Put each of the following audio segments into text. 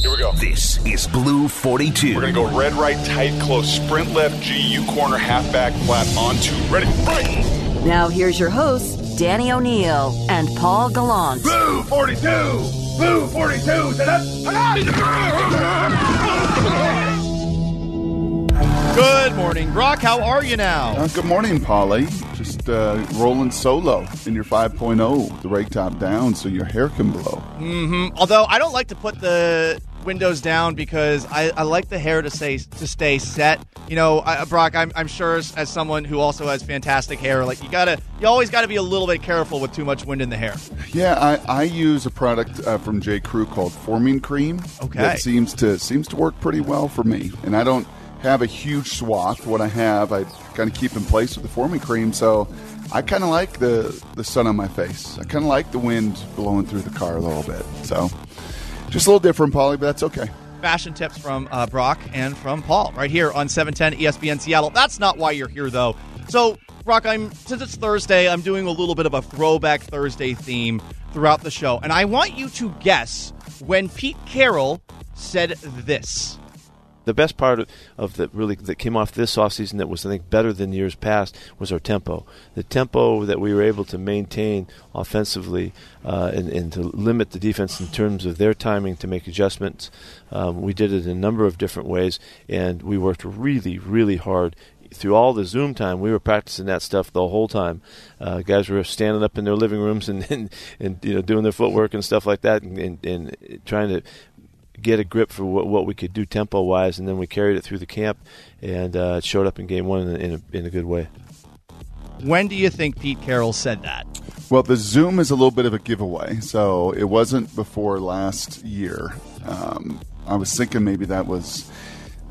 Here we go. This is Blue 42. We're going to go red, right, tight, close, sprint left, G, U corner, halfback, flat, on two. Ready, right. Now here's your hosts, Danny O'Neil and Paul Gallant. Blue 42! Blue 42! Good morning, Brock. How are you now? Uh, good morning, Polly. Just uh, rolling solo in your 5.0, the rake top down so your hair can blow. Mm-hmm. Although I don't like to put the windows down because I, I like the hair to stay to stay set. You know, I, Brock, I'm, I'm sure as, as someone who also has fantastic hair, like you gotta, you always got to be a little bit careful with too much wind in the hair. Yeah, I, I use a product uh, from J. Crew called Forming Cream. Okay. that seems to seems to work pretty well for me, and I don't have a huge swath. What I have, I kind of keep in place with the Forming Cream, so. I kind of like the, the sun on my face. I kind of like the wind blowing through the car a little bit. So, just a little different, Polly, but that's okay. Fashion tips from uh, Brock and from Paul right here on 710 ESPN Seattle. That's not why you're here though. So, Brock, I'm since it's Thursday, I'm doing a little bit of a throwback Thursday theme throughout the show, and I want you to guess when Pete Carroll said this. The best part of, of the really that came off this offseason that was I think better than years past was our tempo. The tempo that we were able to maintain offensively uh, and, and to limit the defense in terms of their timing to make adjustments. Um, we did it in a number of different ways, and we worked really, really hard through all the Zoom time, we were practicing that stuff the whole time. Uh, guys were standing up in their living rooms and, and, and you know doing their footwork and stuff like that, and, and, and trying to get a grip for what, what we could do tempo wise, and then we carried it through the camp, and uh, it showed up in game one in a, in a, in a good way. When do you think Pete Carroll said that? Well, the Zoom is a little bit of a giveaway, so it wasn't before last year. Um, I was thinking maybe that was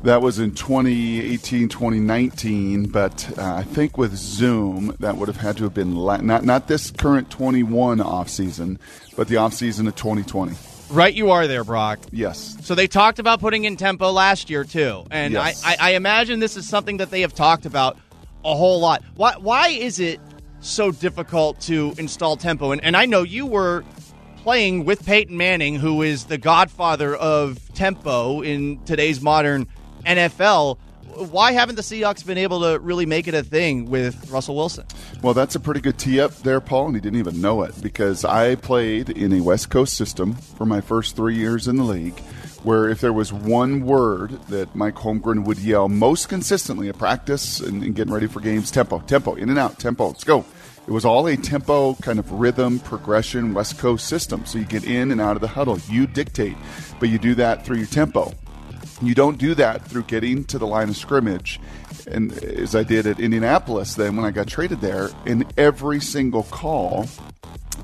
that was in 2018, 2019, but uh, I think with Zoom that would have had to have been la- not not this current 21 off season, but the off season of 2020. Right, you are there, Brock. Yes. So they talked about putting in tempo last year too, and Yes. I, I, I imagine this is something that they have talked about a whole lot. Why why is it so difficult to install tempo? And, and I know you were playing with Peyton Manning, who is the godfather of tempo in today's modern NFL. Why haven't the Seahawks been able to really make it a thing with Russell Wilson? Well, that's a pretty good tee up there, Paul, and he didn't even know it because I played in a West Coast system for my first three years in the league, where if there was one word that Mike Holmgren would yell most consistently at practice and, and getting ready for games, tempo, tempo, in and out, tempo, let's go. It was all a tempo kind of rhythm progression West Coast system. So you get in and out of the huddle, you dictate, but you do that through your tempo. You don't do that through getting to the line of scrimmage, and as I did at Indianapolis. Then when I got traded there, in every single call,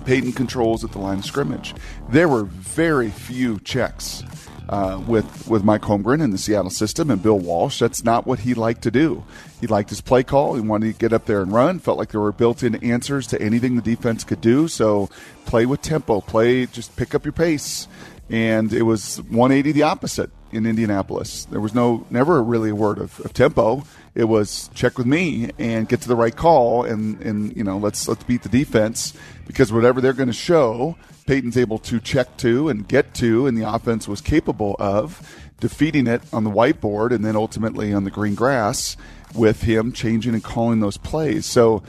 Peyton controls at the line of scrimmage. There were very few checks uh, with with Mike Holmgren in the Seattle system and Bill Walsh. That's not what he liked to do. He liked his play call. He wanted to get up there and run. Felt like there were built-in answers to anything the defense could do. So play with tempo. Play just pick up your pace. And it was 180 the opposite in Indianapolis. There was no never really a word of, of tempo. It was check with me and get to the right call and, and you know let's let's beat the defense because whatever they're going to show, Peyton's able to check to and get to, and the offense was capable of defeating it on the whiteboard and then ultimately on the green grass with him changing and calling those plays. So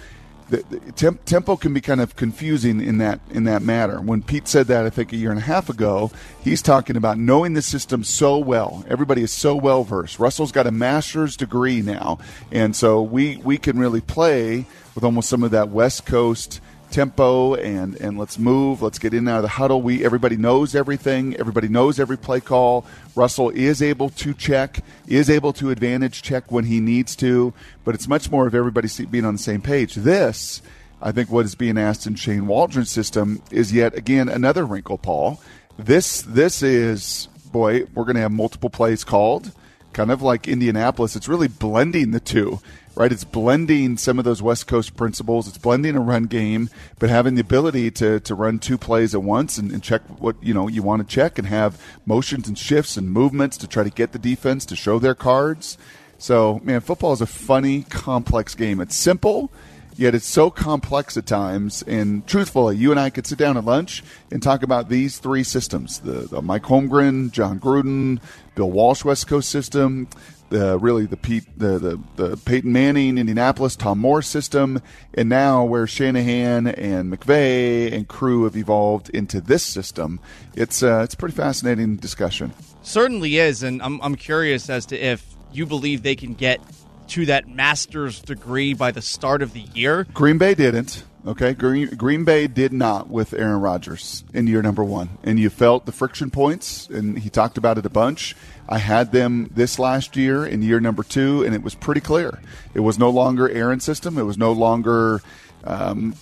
the, the temp, tempo can be kind of confusing in that in that matter. When Pete said that, I think a year and a half ago, he's talking about knowing the system so well. Everybody is so well versed. Russell's got a master's degree now, and so we we can really play with almost some of that West Coast tempo and and let's move let's get in and out of the huddle. We everybody knows everything. Everybody knows every play call. Russell is able to check is able to advantage check when he needs to but it's much more of everybody being on the same page. This i think what is being asked in shane waldron's system is yet again another wrinkle paul. This this is boy we're going to have multiple plays called kind of like indianapolis it's really blending the two right? It's blending some of those West Coast principles. It's blending a run game, but having the ability to, to run two plays at once and, and check what you know you want to check and have motions and shifts and movements to try to get the defense to show their cards. So, man, football is a funny, complex game. It's simple. Yet it's so complex at times. And truthfully, you and I could sit down at lunch and talk about these three systems: the, the Mike Holmgren, Jon Gruden, Bill Walsh West Coast system, the really the Pete the, the the Peyton Manning Indianapolis Tom Moore system, and now where Shanahan and McVay and crew have evolved into this system. It's uh, it's a pretty fascinating discussion. Certainly is, and I'm I'm curious as to if you believe they can get to that master's degree by the start of the year. Green Bay didn't. Okay, Green, Green Bay did not with Aaron Rodgers in year number one, and you felt the friction points, and he talked about it a bunch. I had them this last year in year number two, and it was pretty clear. It was no longer Aaron's system. It was no longer um,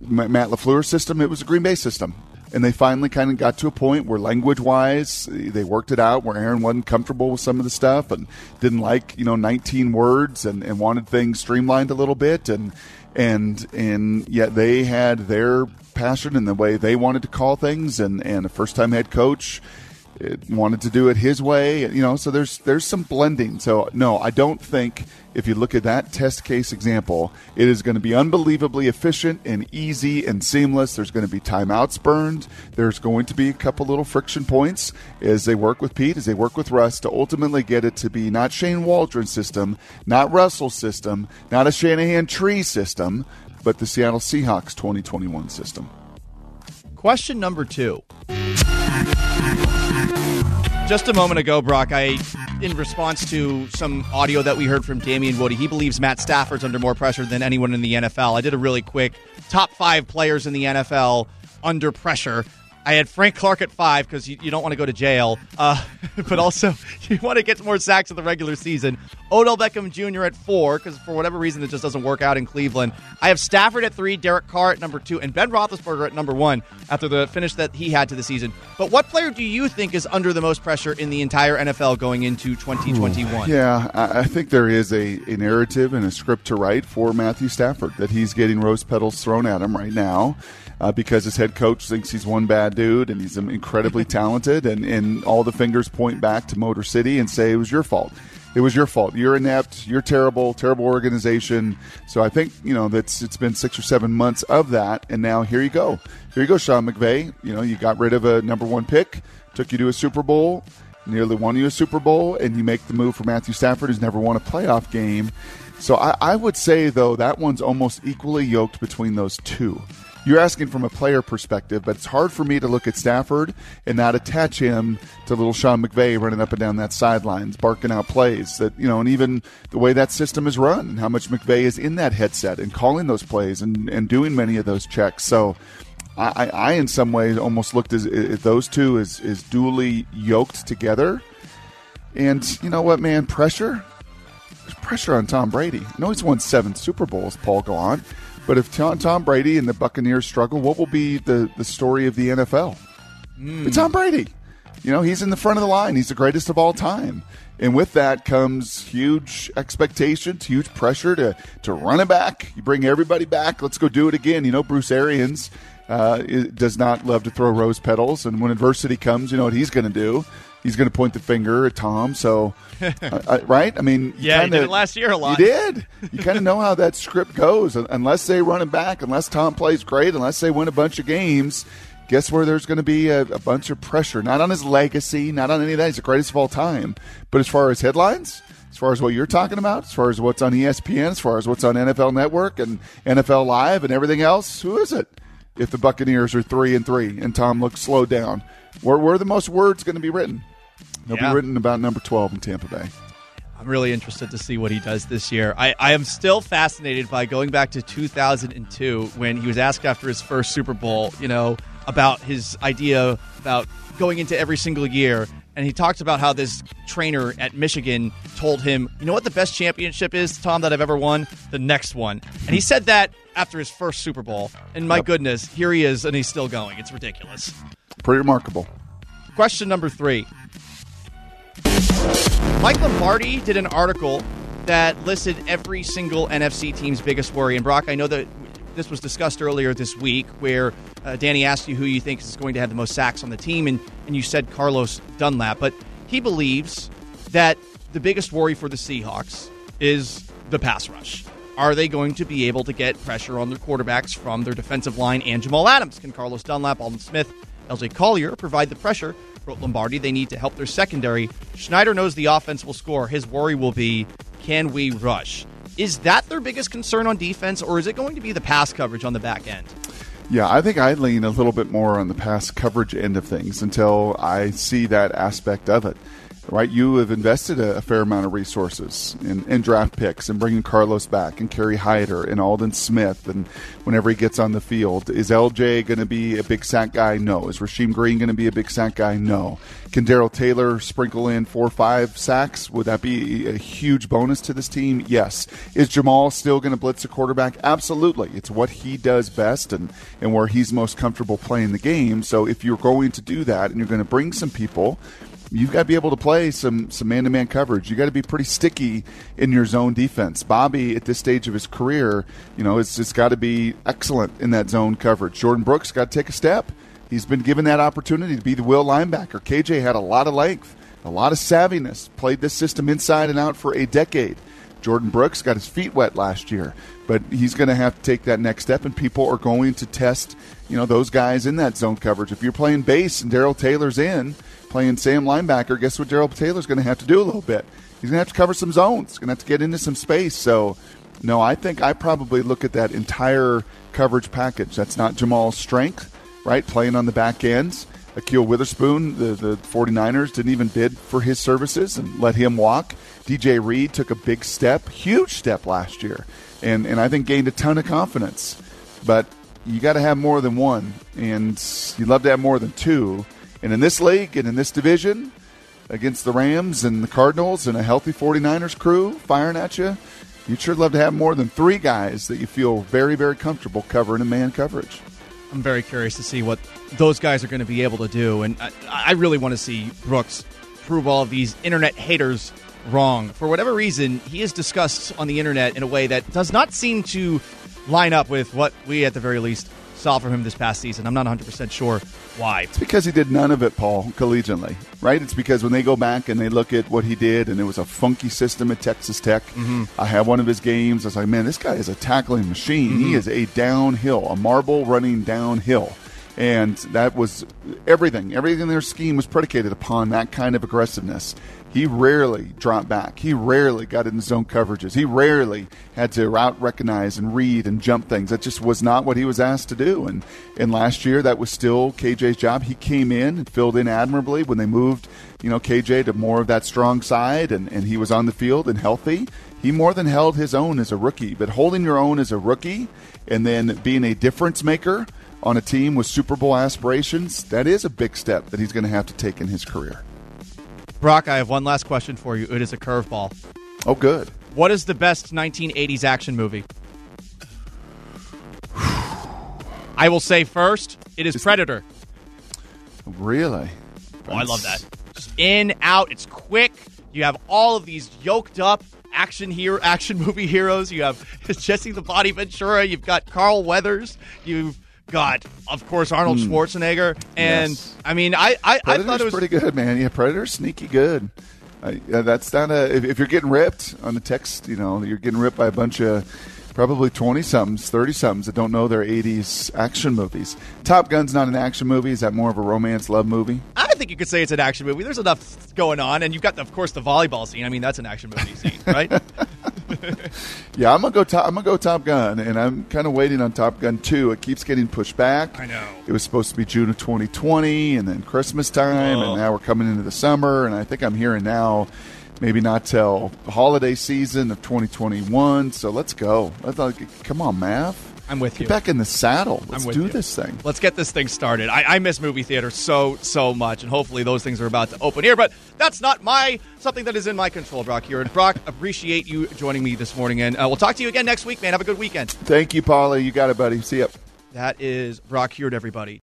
Matt LaFleur's system. It was a Green Bay system. And they finally kind of got to a point where language wise, they worked it out where Aaron wasn't comfortable with some of the stuff and didn't like, you know, 19 words and, and wanted things streamlined a little bit. And, and, and yet they had their passion and the way they wanted to call things. And, and a first time head coach, it wanted to do it his way, you know. So there's there's some blending. So no, I don't think if you look at that test case example, it is going to be unbelievably efficient and easy and seamless. There's going to be timeouts burned. There's going to be a couple little friction points as they work with Pete, as they work with Russ to ultimately get it to be not Shane Waldron's system, not Russell's system, not a Shanahan tree system, but the Seattle Seahawks 2021 system. Question number two. Just a moment ago, Brock, I, in response to some audio that we heard from Damien Woody, he believes Matt Stafford's under more pressure than anyone in the NFL. I did a really quick top five players in the NFL under pressure. I had Frank Clark at five because you, you, don't want to go to jail, uh, but also you want to get more sacks in the regular season. Odell Beckham Jr. at four because for whatever reason it just doesn't work out in Cleveland. I have Stafford at three, Derek Carr at number two, and Ben Roethlisberger at number one after the finish that he had to the season. But what player do you think is under the most pressure in the entire NFL going into 2021? Yeah, I think there is a, a narrative and a script to write for Matthew Stafford that he's getting rose petals thrown at him right now uh, because his head coach thinks he's one bad dude and he's incredibly talented, and, and all the fingers point back to Motor City and say it was your fault. It was your fault. You're inept. You're terrible. Terrible organization. So I think you know that's it's been six or seven months of that, and now here you go. Here you go, Sean McVay. You know you got rid of a number one pick, took you to a Super Bowl, nearly won you a Super Bowl, and you make the move for Matthew Stafford, who's never won a playoff game. So I, I would say though that one's almost equally yoked between those two you're asking from a player perspective, but it's hard for me to look at Stafford and not attach him to little Sean McVay running up and down that sidelines, barking out plays. That you know, and even the way that system is run, and how much McVay is in that headset and calling those plays and, and doing many of those checks. So. I, I, in some ways, almost looked as, at those two as, as duly yoked together. And you know what, man? Pressure. There's pressure on Tom Brady. I know he's won seven Super Bowls, Paul Gallant. But if Tom, Tom Brady and the Buccaneers struggle, what will be the, the story of the NFL? Mm. It's Tom Brady. You know, he's in the front of the line. He's the greatest of all time. And with that comes huge expectations, huge pressure to, to run it back. You bring everybody back. Let's go do it again. You know, Bruce Arians uh, does not love to throw rose petals. And when adversity comes, you know what he's going to do? He's going to point the finger at Tom. So, uh, uh, right? I mean, yeah, kinda, he did it last year a lot. You did. You kind of know how that script goes. Unless they run it back, unless Tom plays great, unless they win a bunch of games, guess where there's going to be a, a, bunch of pressure. Not on his legacy, not on any of that. He's the greatest of all time. But as far as headlines, as far as what you're talking about, as far as what's on ESPN, as far as what's on NFL Network and NFL Live and everything else, who is it? If the Buccaneers are three and three and Tom looks slowed down, where where are the most words going to be written? They'll yeah. be written about number 12 in Tampa Bay. I'm really interested to see what he does this year. I, I am still fascinated by going back to 2002 when he was asked after his first Super Bowl, you know, about his idea about going into every single year. And he talks about how this trainer at Michigan told him, you know what the best championship is, Tom, that I've ever won? The next one. And he said that after his first Super Bowl. And my yep. goodness, here he is, and he's still going. It's ridiculous. Pretty remarkable. Question number three Mike Lombardi did an article that listed every single NFC team's biggest worry. And Brock, I know that this was discussed earlier this week where uh, Danny asked you who you think is going to have the most sacks on the team, and, and you said Carlos Dunlap. But he believes that the biggest worry for the Seahawks is the pass rush. are they going to be able to get pressure on their quarterbacks from their defensive line and Jamal Adams? Can Carlos Dunlap, Aldon Smith, LJ Collier provide the pressure? Wrote Lombardi, they need to help their secondary. Schneider knows the offense will score. His worry will be can we rush? Is that their biggest concern on defense, or is it going to be the pass coverage on the back end? Yeah, I think I lean a little bit more on the pass coverage end of things until I see that aspect of it right? You have invested a, a fair amount of resources in, in, draft picks and bringing Carlos back and Kerry Hyder and Aldon Smith and whenever he gets on the field. Is LJ going to be a big sack guy? No. Is Rasheem Green going to be a big sack guy? No. Can Darrell Taylor sprinkle in four or five sacks? Would that be a huge bonus to this team? Yes. Is Jamal still going to blitz a quarterback? Absolutely. It's what he does best and, and where he's most comfortable playing the game. So if you're going to do that and you're going to bring some people you've got to be able to play some some man to man coverage. You got to be pretty sticky in your zone defense. Bobby, at this stage of his career, you know, it's just got to be excellent in that zone coverage. Jordyn Brooks got to take a step. He's been given that opportunity to be the will linebacker. KJ had a lot of length, a lot of savviness, played this system inside and out for a decade. Jordyn Brooks got his feet wet last year, but he's going to have to take that next step, and people are going to test, you know, those guys in that zone coverage. If you're playing base and Darrell Taylor's in, playing Sam linebacker, guess what Darrell Taylor's going to have to do a little bit? He's going to have to cover some zones. Going to have to get into some space. So, no, I think I probably look at that entire coverage package. That's not Jamal's strength, right? Playing on the back ends. Ahkello Witherspoon, the, the 49ers didn't even bid for his services and let him walk. DJ Reed took a big step, huge step last year, and, and I think gained a ton of confidence. But you got to have more than one, and you'd love to have more than two. And in this league and in this division, against the Rams and the Cardinals and a healthy 49ers crew firing at you, you'd sure love to have more than three guys that you feel very, very comfortable covering in man coverage. I'm very curious to see what those guys are going to be able to do. And I, I really want to see Brooks prove all of these internet haters wrong. For whatever reason, he is discussed on the internet in a way that does not seem to line up with what we, at the very least, saw from him this past season. I'm not 100% sure why. It's because he did none of it, Paul, collegiately, right? It's because when they go back and they look at what he did, and it was a funky system at Texas Tech. Mm-hmm. I have one of his games. I was like, man, this guy is a tackling machine. Mm-hmm. He is a downhill, a marble running downhill. And that was everything. Everything in their scheme was predicated upon that kind of aggressiveness. He rarely dropped back. He rarely got in zone coverages. He rarely had to route recognize and read and jump things. That just was not what he was asked to do. And and last year that was still KJ's job. He came in and filled in admirably when they moved, you know, KJ to more of that strong side and, and he was on the field and healthy. He more than held his own as a rookie. But holding your own as a rookie and then being a difference maker on a team with Super Bowl aspirations, that is a big step that he's going to have to take in his career. Brock, I have one last question for you. It is a curveball. Oh, good. What is the best 1980s action movie? I will say first, it is Predator. Really? Oh, I love that. Just in, out, it's quick. You have all of these yoked up action hero, action movie heroes. You have Jesse the Body Ventura. You've got Carl Weathers. You've got, of course, Arnold mm. Schwarzenegger. And yes. I mean, I, I, I thought it was pretty good, man. Yeah, Predator's sneaky good. Uh, that's not a. If, if, you're getting ripped on the text, you know, you're getting ripped by a bunch of probably 20 somethings, 30 somethings that don't know their 80s action movies. Top Gun's not an action movie. Is that more of a romance love movie? I think you could say it's an action movie. There's enough going on, and you've got, of course, the volleyball scene. I mean, that's an action movie scene, right? yeah, I'm gonna go. Top, I'm gonna go Top Gun, and I'm kind of waiting on Top Gun 2. It keeps getting pushed back. I know. It was supposed to be June of 2020, and then Christmas time, oh. and now we're coming into the summer, and I think I'm hearing now maybe not till holiday season of 2021. So let's go. Let's, come on, Mav. I'm with you. Get back in the saddle. Let's do you. this thing. Let's get this thing started. I, I, miss movie theater so so much, and hopefully those things are about to open here. But that's not my something that is in my control, Brock. Here and Brock, appreciate you joining me this morning, and uh, we'll talk to you again next week, man. Have a good weekend. Thank you, Paula. You got it, buddy. See you. That is Brock Huard, everybody.